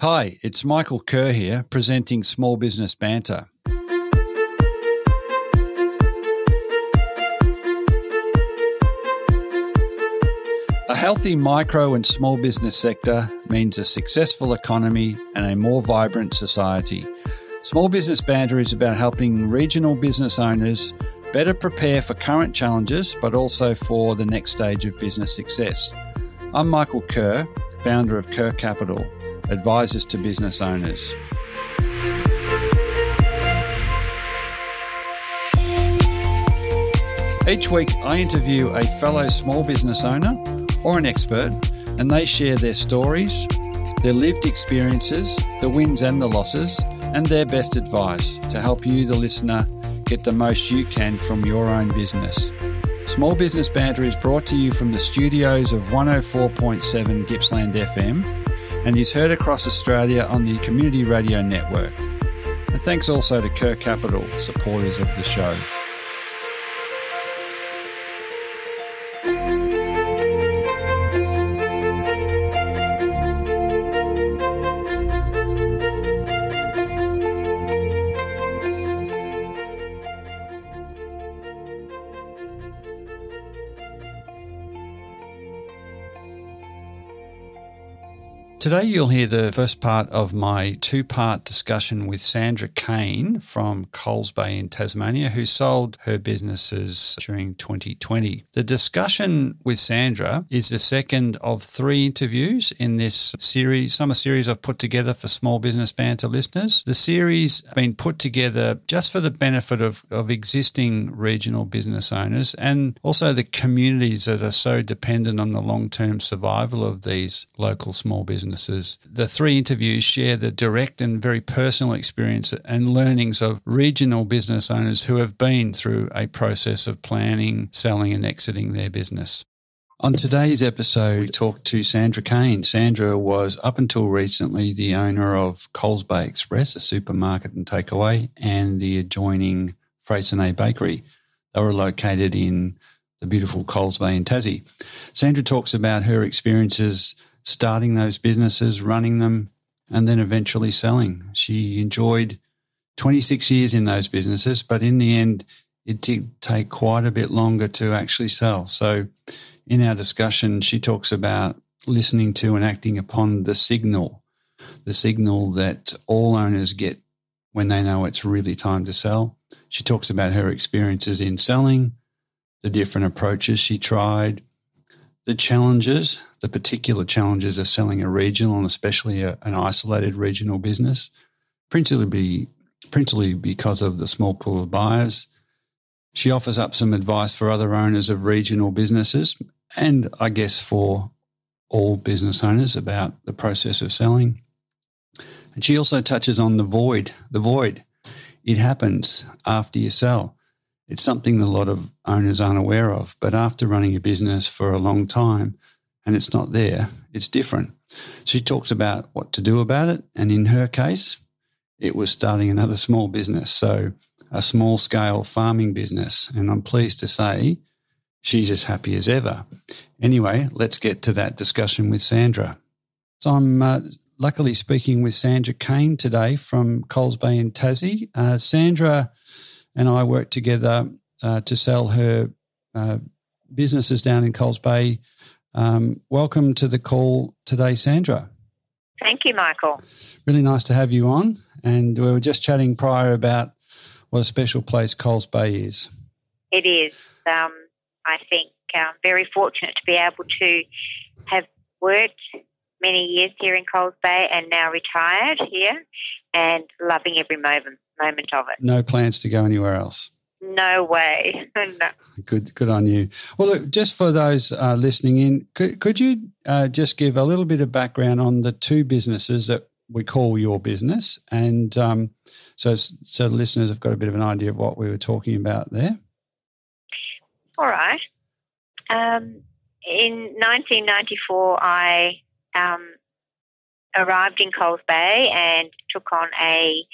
Hi, it's Michael Kerr here, presenting Small Business Banter. A healthy micro and small business sector means a successful economy and a more vibrant society. Small Business Banter is about helping regional business owners better prepare for current challenges, but also for the next stage of business success. I'm Michael Kerr, founder of Kerr Capital, advisors to business owners. Each week, I interview a fellow small business owner or an expert, and they share their stories, their lived experiences, the wins and the losses, and their best advice to help you, the listener, get the most you can from your own business. Small Business Banter is brought to you from the studios of 104.7 Gippsland FM and is heard across Australia on the Community Radio Network. And thanks also to Kerr Capital, supporters of the show. Today, you'll hear the first part of my two part discussion with Sandra Kane from Coles Bay in Tasmania, who sold her businesses during 2020. The discussion with Sandra is the second of three interviews in this series, summer series I've put together for small business banter listeners. The series has been put together just for the benefit of, of existing regional business owners and also the communities that are so dependent on the long term survival of these local small businesses The three interviews share the direct and very personal experience and learnings of regional business owners who have been through a process of planning, selling, and exiting their business. On today's episode, we talked to Sandra Kane. Sandra was, up until recently, the owner of Coles Bay Express, a supermarket and takeaway, and the adjoining Freycinet Bakery. They were located in the beautiful Coles Bay in Tassie. Sandra talks about her experiences starting those businesses, running them, and then eventually selling. She enjoyed 26 years in those businesses, but in the end, it did take quite a bit longer to actually sell. So, in our discussion, she talks about listening to and acting upon the signal, the signal that all owners get when they know it's really time to sell. She talks about her experiences in selling, the different approaches she tried, the challenges, the particular challenges of selling a regional and especially a, an isolated regional business, principally, be, principally because of the small pool of buyers. She offers up some advice for other owners of regional businesses and I guess for all business owners about the process of selling. And she also touches on the void. The void. It happens after you sell. It's something that a lot of owners aren't aware of. But after running a business for a long time and it's not there, it's different. She talks about what to do about it. And in her case, it was starting another small business. So a small scale farming business. And I'm pleased to say she's as happy as ever. Anyway, let's get to that discussion with Sandra. So I'm uh, luckily speaking with Sandra Kane today from Coles Bay in Tassie. Uh, Sandra and I worked together uh, to sell her uh, businesses down in Coles Bay. Um, welcome to the call today, Sandra. Thank you, Michael. Really nice to have you on. And we were just chatting prior about what a special place Coles Bay is. It is. Um, I think I'm um, very fortunate to be able to have worked many years here in Coles Bay and now retired here and loving every moment moment of it. No plans to go anywhere else. No way. no. Good, good on you. Well, look, just for those uh, listening in, could, could you uh, just give a little bit of background on the two businesses that we call your business, and um, so so the listeners have got a bit of an idea of what we were talking about there. All right. Um, in 1994, I um, arrived in Coles Bay and took on a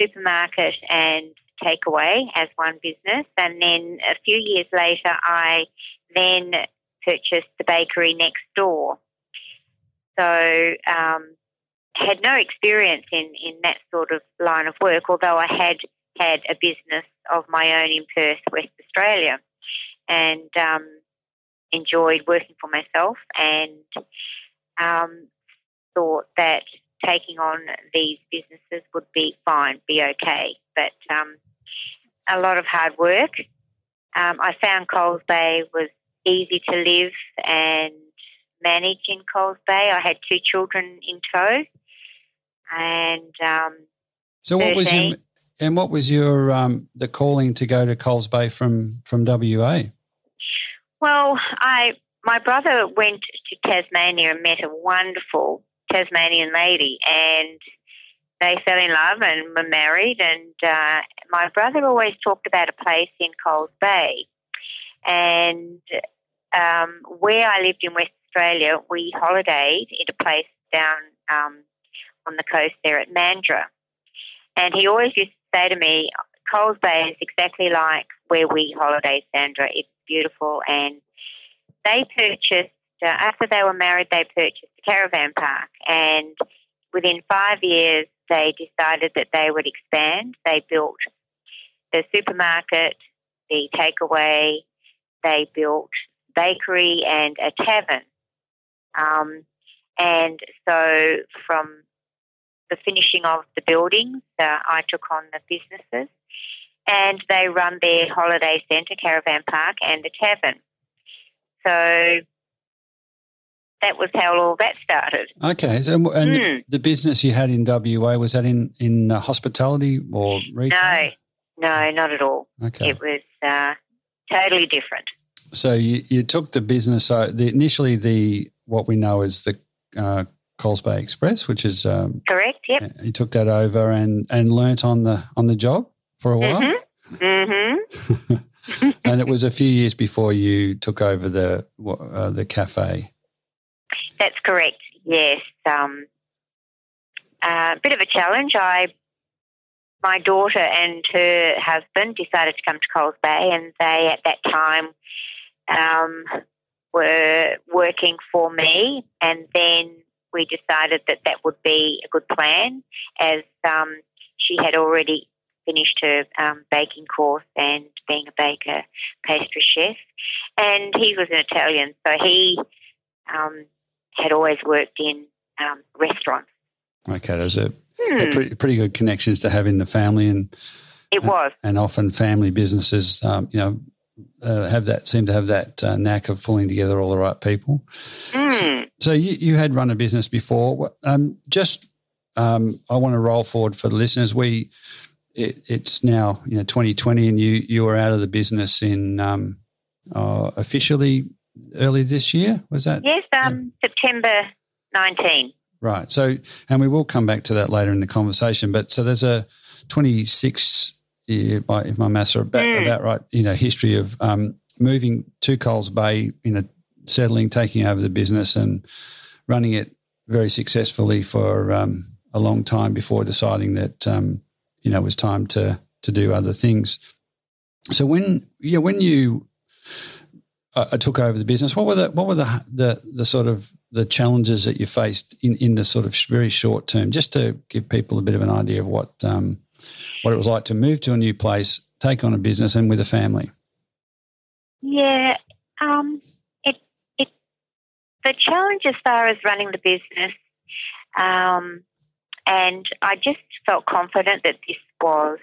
supermarket and takeaway as one business. And then a few years later, I then purchased the bakery next door. So, um, had no experience in, in that sort of line of work, although I had had a business of my own in Perth, West Australia, and um, enjoyed working for myself and um, thought that taking on these businesses would be fine, be okay. But um, a lot of hard work. Um, I found Coles Bay was easy to live and manage in Coles Bay. I had two children in tow, and um, so what 13. was your and what was your um, the calling to go to Coles Bay from from WA? Well, I my brother went to Tasmania and met a wonderful Tasmanian lady, and they fell in love and were married. And uh, my brother always talked about a place in Coles Bay, and um, where I lived in West Australia, we holidayed in a place down um, on the coast there at Mandurah. And he always used to say to me, Coles Bay is exactly like where we holiday, Sandra. It's beautiful. And they purchased, uh, after they were married, they purchased a caravan park. And within five years, they decided that they would expand. They built the supermarket, the takeaway, they built bakery and a tavern. Um, and so from the finishing of the buildings, uh, I took on the businesses and they run their holiday centre, caravan park, and the tavern. So that was how all that started. Okay, so and mm. the business you had in WA was that in in uh, hospitality or retail? No, no, not at all. Okay, it was uh, totally different. So you, you took the business. So the, initially, the what we know as the uh, Coles Bay Express, which is um, correct. Yep. You took that over and and learnt on the on the job for a while. Mm-hmm. mm-hmm. and it was a few years before you took over the uh, the cafe. That's correct. Yes. Um, a uh, bit of a challenge. I, my daughter and her husband decided to come to Coles Bay, and they at that time um, were working for me, and then we decided that that would be a good plan as um, she had already finished her um, baking course and being a baker, pastry chef, and he was an Italian, so he um, had always worked in um, restaurants. Okay, those are hmm. pretty, pretty, good connections to have in the family, and it was, and, and often family businesses, um, you know, uh, have that seem to have that uh, knack of pulling together all the right people. Mm. So, so you, you, had run a business before. Um, just um, I want to roll forward for the listeners. We it, it's now you know 2020, and you you were out of the business in um, uh, officially early this year. Was that? Yes, um, yeah. September 19. Right. So, and we will come back to that later in the conversation. But so there's a 26 year, if my maths are about, mm. about right, you know, history of um, moving to Coles Bay, you know, settling, taking over the business and running it very successfully for um, a long time before deciding that, um, you know, it was time to, to do other things. So when, yeah, when you uh, took over the business, what were the, what were the, the, the sort of the challenges that you faced in, in the sort of very short term, just to give people a bit of an idea of what, um, what it was like to move to a new place, take on a business, and with a family. Yeah, um, it it the challenge as far as running the business, um, and I just felt confident that this was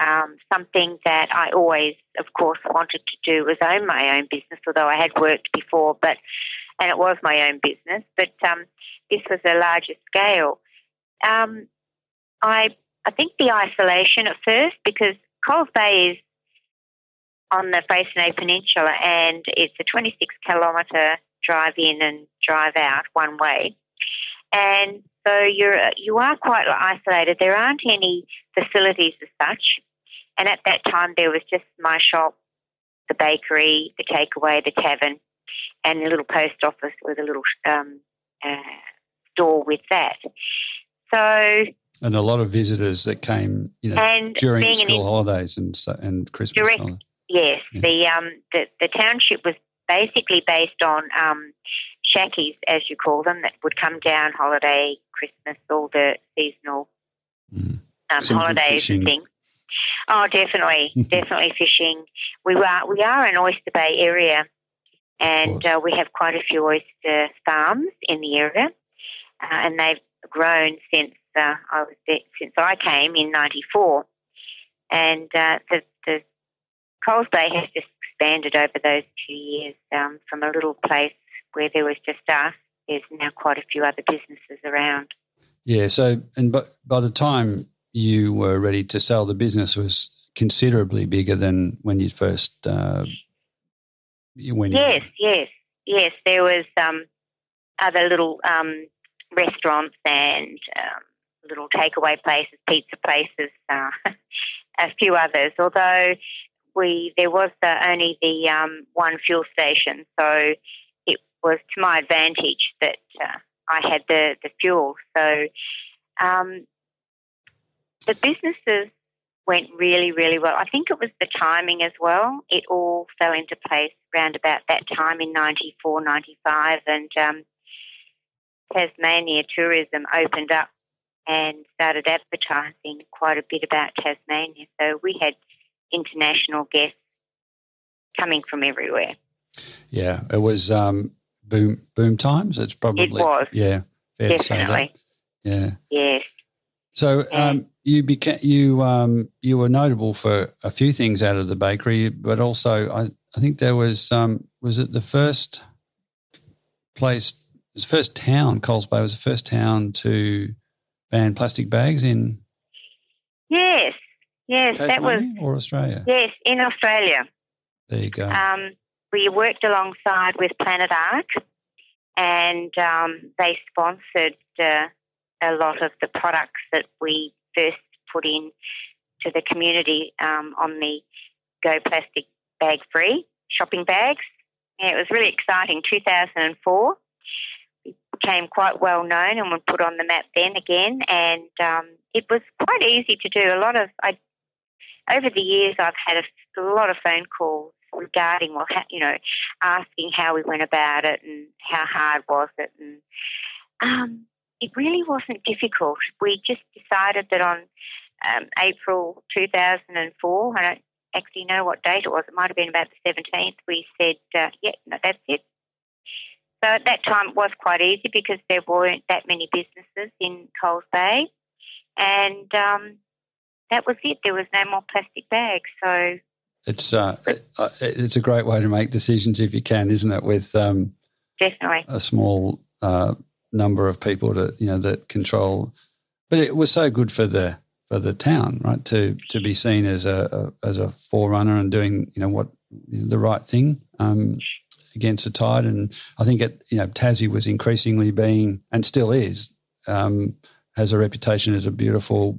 um, something that I always, of course, wanted to do was own my own business. Although I had worked before, but and it was my own business, but um, this was a larger scale. Um, I I think the isolation at first because Coles Bay is on the Freycinet Peninsula and it's a 26 kilometre drive in and drive out one way. And so you're you are quite isolated. There aren't any facilities as such. And at that time, there was just my shop, the bakery, the takeaway, the tavern, and a little post office with a little um, uh, store with that. So and a lot of visitors that came, you know, and during school holidays and and Christmas. Direct, yes, yeah. the um the, the township was basically based on um, shackies, as you call them, that would come down holiday, Christmas, all the seasonal mm. um, holidays fishing. and things. Oh, definitely, definitely fishing. We are we are an Oyster Bay area, and uh, we have quite a few oyster farms in the area, uh, and they've grown since uh, I was there, since I came in '94, and uh, the the Coles Bay has just expanded over those two years um, from a little place where there was just us. There's now quite a few other businesses around. Yeah. So, and by, by the time you were ready to sell, the business was considerably bigger than when you first. Uh, yes, yes, yes. There was um, other little um, restaurants and um, little takeaway places, pizza places, uh, a few others. Although we there was the, only the um, one fuel station, so it was to my advantage that uh, I had the the fuel. So um, the businesses went really, really well. I think it was the timing as well. It all fell into place around about that time in 94, 95, and um, Tasmania tourism opened up and started advertising quite a bit about Tasmania. So we had international guests coming from everywhere. Yeah, it was um, boom boom times. It's probably it was. Yeah, definitely. Yeah. Yes. So um, you became you um, you were notable for a few things out of the bakery, but also I, I think there was um, was it the first place, the first town, Coles Bay was the first town to ban plastic bags in. Yes, yes, Tasmania that was or Australia. Yes, in Australia. There you go. Um, we worked alongside with Planet Ark, and um, they sponsored. Uh, a lot of the products that we first put in to the community um, on the Go Plastic Bag Free shopping bags. It was really exciting. 2004 we became quite well known and were put on the map then again. And um, it was quite easy to do. A lot of I over the years I've had a, a lot of phone calls regarding well, you know, asking how we went about it and how hard was it and um, it really wasn't difficult. We just decided that on um, April 2004, I don't actually know what date it was, it might have been about the 17th, we said, uh, yeah, no, that's it. So at that time it was quite easy because there weren't that many businesses in Coles Bay. And um, that was it. There was no more plastic bags. So it's uh, uh it's a great way to make decisions if you can, isn't it? With um, definitely a small uh, number of people to you know that control. But it was so good for the for the town, right? To to be seen as a, a as a forerunner and doing you know what you know, the right thing um, against the tide. And I think it you know Tassie was increasingly being and still is um, has a reputation as a beautiful,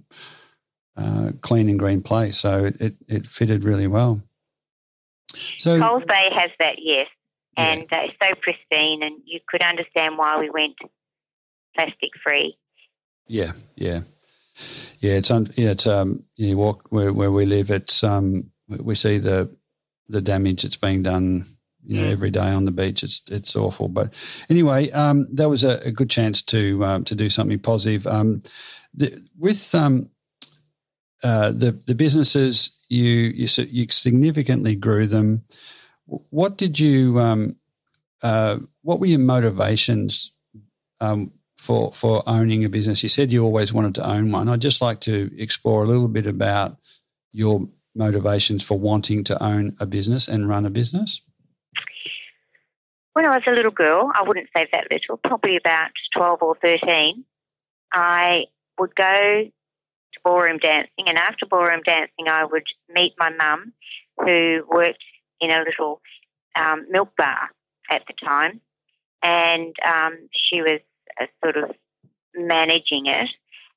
uh, clean and green place. So it, it, it fitted really well. So Coles Bay has that, yes, and yeah. uh, it's so pristine, and you could understand why we went plastic free. Yeah, yeah, yeah. It's un, yeah, it's um, you walk where, where we live. It's um, we see the the damage that's being done. You know, mm. every day on the beach, it's it's awful. But anyway, um, that was a, a good chance to um, to do something positive. Um, the, with um, uh, the the businesses, you you you significantly grew them. What did you um, uh, what were your motivations um, for for owning a business? You said you always wanted to own one. I'd just like to explore a little bit about your motivations for wanting to own a business and run a business. When I was a little girl, I wouldn't say that little, probably about 12 or 13, I would go to ballroom dancing, and after ballroom dancing, I would meet my mum, who worked in a little um, milk bar at the time, and um, she was sort of managing it.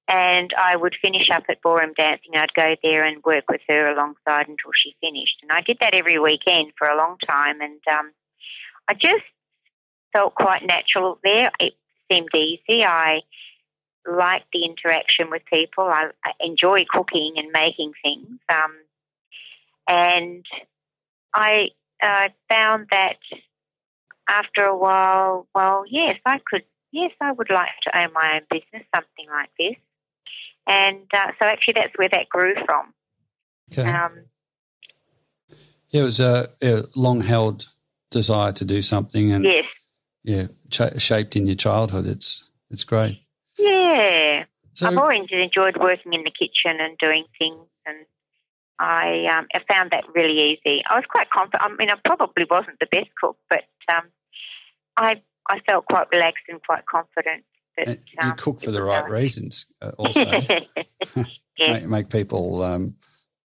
And I would finish up at ballroom dancing. I'd go there and work with her alongside until she finished. And I did that every weekend for a long time. And um, I just felt quite natural there. It seemed easy. I liked the interaction with people. I, I enjoy cooking and making things. Um, and I uh, found that after a while, well, yes, I could yes, I would like to own my own business, something like this. And uh, so actually, that's where that grew from. Okay. Um, yeah, it was a, a long held desire to do something, and yes, yeah, ch- shaped in your childhood. It's it's great. Yeah, so, I've always enjoyed working in the kitchen and doing things, and I, um, I found that really easy. I was quite confident. I mean, I probably wasn't the best cook, but um, I I felt quite relaxed and quite confident. That, you um, cook for the right reasons, uh, also. make, make, people um,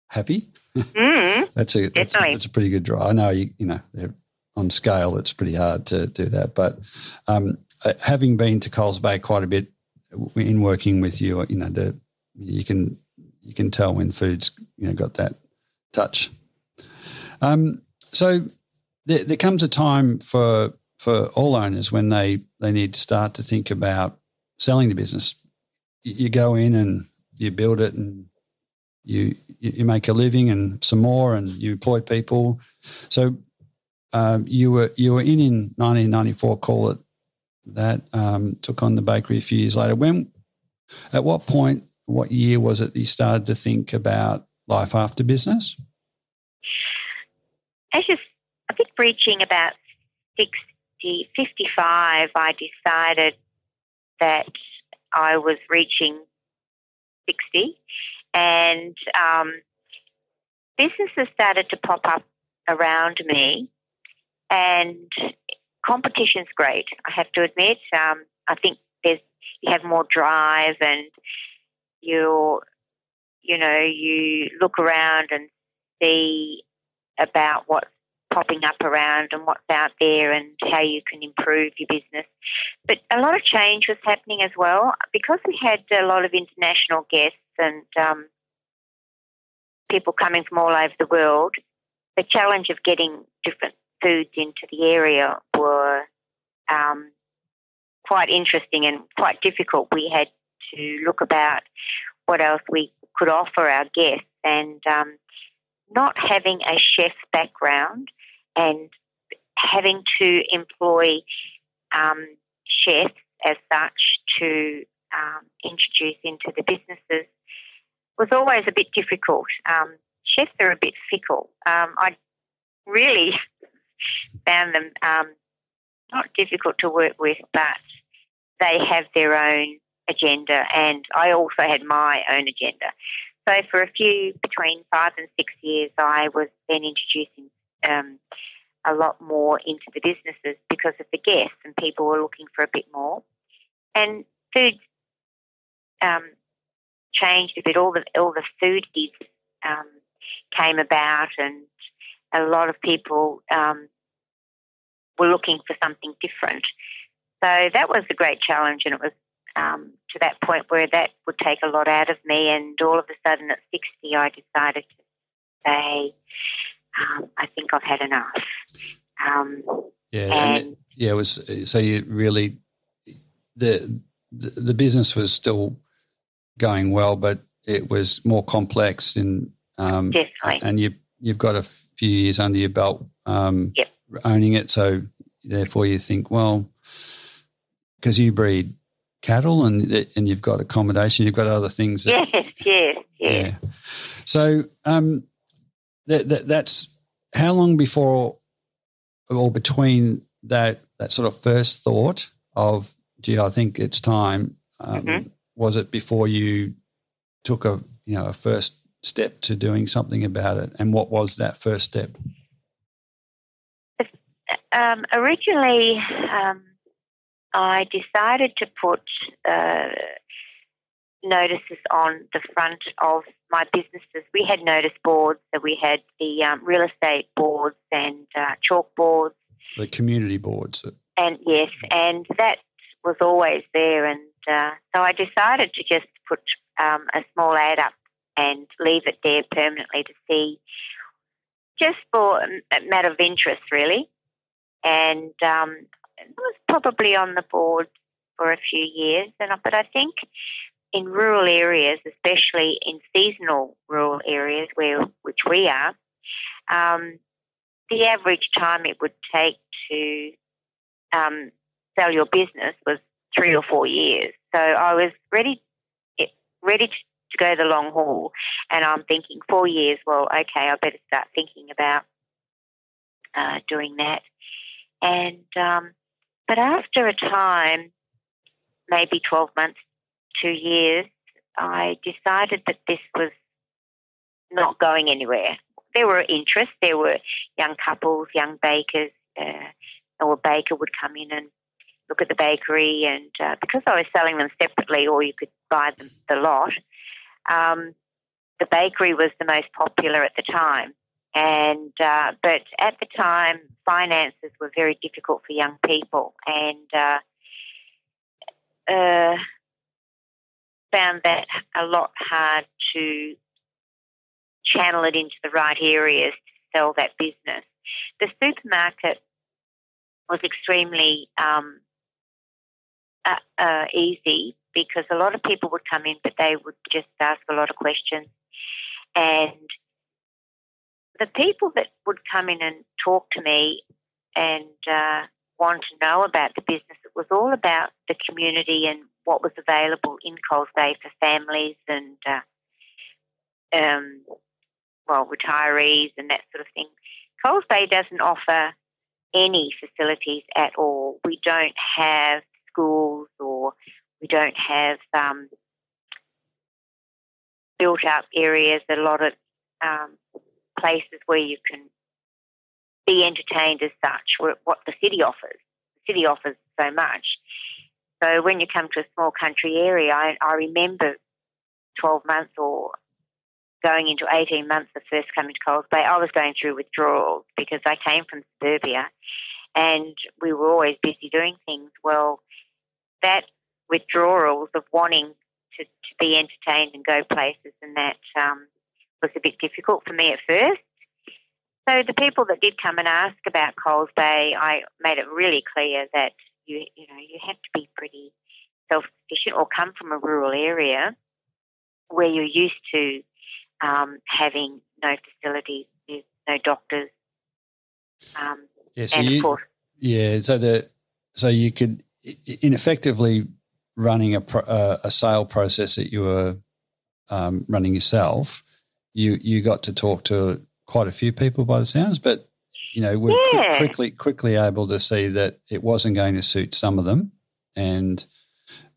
happy. Mm, that's a that's, that's, a pretty good draw. I know you you know on scale it's pretty hard to do that, but um, uh, having been to Coles Bay quite a bit in working with you, you know the you can you can tell when food's you know got that touch. Um, so there, there comes a time for for all owners when they they need to start to think about selling the business. You go in and you build it and you you make a living and some more and you employ people. So um, you were you were in in 1994. Call it that. Um, took on the bakery a few years later. When at what point, what year was it you started to think about life after business? I just I think reaching about 60, 55, I decided that I was reaching 60 and um, businesses started to pop up around me and competition's great, I have to admit. Um, I think there's you have more drive and you you know, you look around and see about what's popping up around and what's out there and how you can improve your business. But a lot of change was happening as well because we had a lot of international guests and um, people coming from all over the world. The challenge of getting different foods into the area were um, quite interesting and quite difficult. We had to look about what else we could offer our guests and um, not having a chef background and having to employ um, chefs as such to um, introduce into the businesses was always a bit difficult. Um, chefs are a bit fickle. Um, I really found them um, not difficult to work with, but they have their own agenda, and I also had my own agenda. So for a few, between five and six years, I was then introducing um, a lot more into the businesses because of the guests, and people were looking for a bit more. And food um, changed a bit. All the all the food gigs um, came about, and a lot of people um, were looking for something different. So that was a great challenge, and it was um, to that point where that would take a lot out of me. And all of a sudden, at 60, I decided to say, um, I think I've had enough. Um, yeah, and, and it, yeah, it was so you really the, the the business was still going well, but it was more complex in um, definitely, and you you've got a few years under your belt um, yep. owning it, so therefore you think, well, because you breed cattle and and you've got accommodation, you've got other things. That, yes, yes, yes. Yeah. So um, that, that that's how long before or between that that sort of first thought of, gee, I think it's time. Um, mm-hmm. Was it before you took a you know a first step to doing something about it, and what was that first step? Um, originally, um, I decided to put uh, notices on the front of my businesses. We had notice boards, so we had the um, real estate boards and uh, chalk boards. The community boards. And yes, and that was always there. And uh, so I decided to just put um, a small ad up and leave it there permanently to see, just for a matter of interest, really. And um, it was probably on the board for a few years, and but I think in rural areas, especially in seasonal rural areas where which we are, um, the average time it would take to um, sell your business was three or four years. So I was ready, ready to, to go the long haul. And I'm thinking four years, well, okay, I better start thinking about uh, doing that. And, um, but after a time, maybe 12 months, two years, I decided that this was not going anywhere. There were interests. There were young couples, young bakers, uh, or a baker would come in and look at the bakery, and uh, because I was selling them separately, or you could buy them the lot, um, the bakery was the most popular at the time. And uh, but at the time, finances were very difficult for young people, and uh, uh, found that a lot hard to channel it into the right areas to sell that business. The supermarket was extremely um, uh, uh, easy because a lot of people would come in, but they would just ask a lot of questions. And the people that would come in and talk to me and uh, want to know about the business, it was all about the community and what was available in Coles Bay for families and, uh, um, well, retirees and that sort of thing. Coles Bay doesn't offer any facilities at all. We don't have schools or we don't have um, built up areas, a lot of um, places where you can be entertained as such, what the city offers. The city offers so much. So when you come to a small country area, I, I remember 12 months or going into 18 months of first coming to Coles Bay, I was going through withdrawals because I came from suburbia and we were always busy doing things. Well, that withdrawals of wanting to, to be entertained and go places and that um, was a bit difficult for me at first. So the people that did come and ask about Coles Bay, I made it really clear that you you know you have to be pretty self sufficient or come from a rural area where you're used to um, having no facilities, no doctors. Um, yeah, so you, course, yeah, so the so you could in effectively running a uh, a sale process that you were um, running yourself. You you got to talk to quite a few people by the sounds, but you know we're yeah. quickly quickly able to see that it wasn't going to suit some of them, and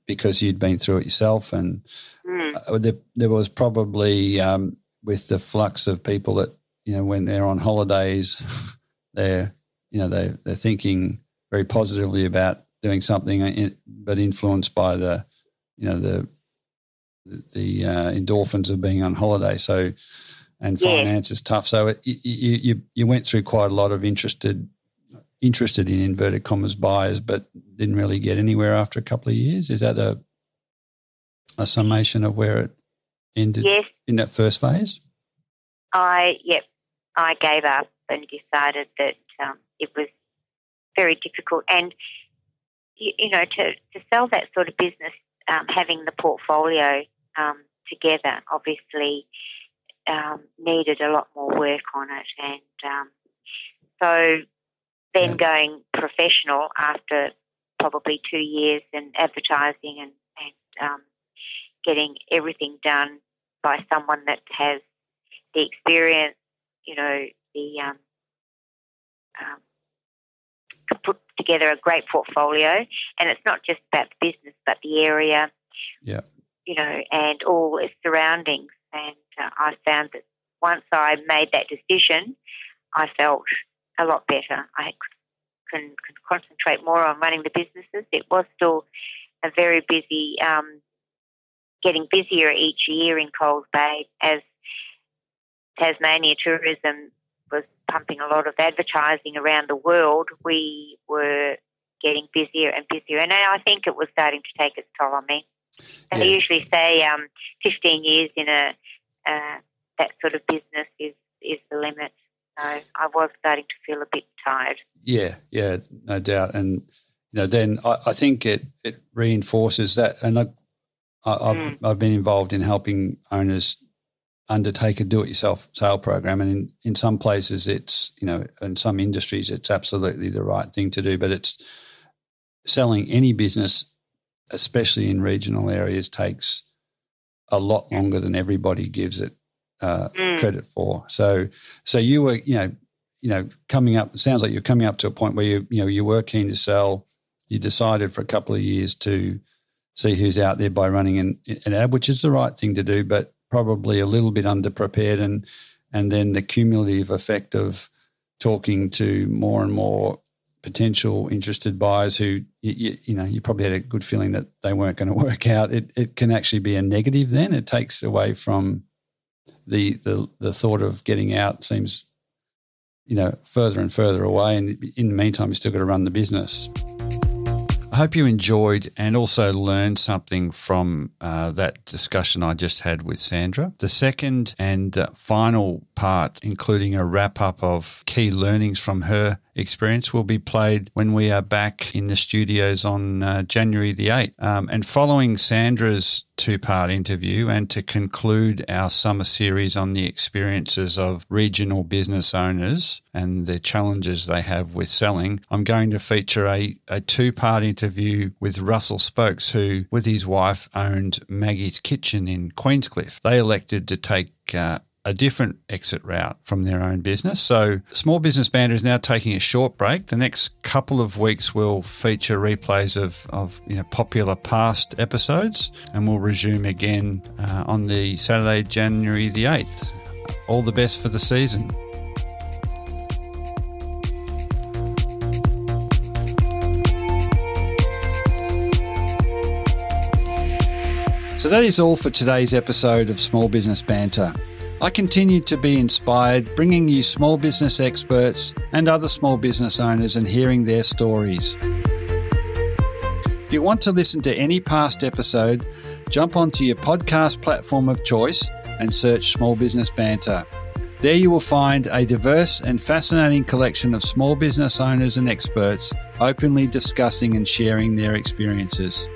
because you'd been through it yourself, and mm. there, there was probably um, with the flux of people that you know when they're on holidays, they're you know they they're thinking very positively about doing something, uh, but influenced by the you know the the uh, endorphins of being on holiday. So and finance yeah. is tough. So it, you, you you went through quite a lot of interested interested in inverted commas buyers, but didn't really get anywhere after a couple of years. Is that a a summation of where it ended yes. in that first phase? I yep, I gave up and decided that um, it was very difficult, and you, you, know to to sell that sort of business, um, having the portfolio um, together, obviously um, needed a lot more work on it. And um, so then yeah. going professional after probably two years in advertising and, and um, getting everything done by someone that has the experience, you know, the um, um, put together a great portfolio, and it's not just about the business, but the area, yeah, you know, and all its surroundings. And I found that once I made that decision, I felt a lot better. I can, can concentrate more on running the businesses. It was still a very busy, um, getting busier each year in Coles Bay as Tasmania tourism was pumping a lot of advertising around the world. We were getting busier and busier, and I think it was starting to take its toll on me. And yeah. I usually say um, 15 years in a uh, that sort of business is is the limit. So I was starting to feel a bit tired. Yeah, yeah, no doubt. And you know, then I, I think it it reinforces that. And I, I, have mm. I've been involved in helping owners undertake a do-it-yourself sale program, and in, in some places, it's you know, in some industries, it's absolutely the right thing to do. But it's selling any business especially in regional areas, takes a lot longer than everybody gives it uh, mm. credit for. So, so you were, you know, you know, coming up. It sounds like you're coming up to a point where you, you know, you were keen to sell. You decided for a couple of years to see who's out there by running an, an ad, which is the right thing to do, but probably a little bit underprepared, and and then the cumulative effect of talking to more and more potential interested buyers who you, you, know you probably had a good feeling that they weren't going to work out. It, it can actually be a negative then. It takes away from the the the thought of getting out seems you know further and further away. And in the meantime you still got to run the business. I hope you enjoyed and also learned something from uh, that discussion I just had with Sandra. The second and uh, final part, including a wrap up of key learnings from her experience will be played when we are back in the studios on uh, January the 8th. Um, and following Sandra's two part interview, and to conclude our summer series on the experiences of regional business owners and the challenges they have with selling, I'm going to feature a, a two part interview with Russell Spokes, who, with his wife, owned Maggie's Kitchen in Queenscliff. They elected to take uh, a different exit route from their own business. So, Small Business Banter is now taking a short break. The next couple of weeks will feature replays of, of you know, popular past episodes, and we'll resume again uh, on the Saturday, January the 8th. All the best for the season. So that is all for today's episode of Small Business Banter. I continue to be inspired bringing you small business experts and other small business owners and hearing their stories. If you want to listen to any past episode, jump onto your podcast platform of choice and search Small Business Banter. There you will find a diverse and fascinating collection of small business owners and experts openly discussing and sharing their experiences.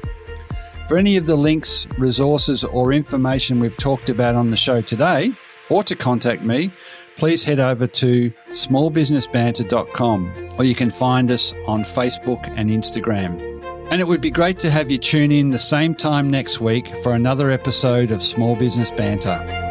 For any of the links, resources, or information we've talked about on the show today, or to contact me, please head over to smallbusinessbanter.com or you can find us on Facebook and Instagram. And it would be great to have you tune in the same time next week for another episode of Small Business Banter.